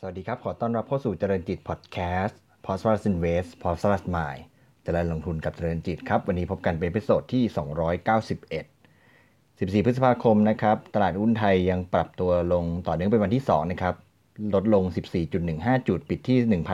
สวัสดีครับ ขอต้อนรับเข้าสู่เจริญจิตพอดแคสต์ p o s t r a s Invest p o s t r a s Mind เจริญลงทุนกับเจริญจิตครับ วันนี้พบกันเป็นพิโซดที่ 291 14 พฤษภาคมนะครับ ตลาดหุ้นไทยยังปรับตัวลงต่อเนื่องเป็นวันที่ 2 นะครับ ลดลง 14.15 จุด ปิดที่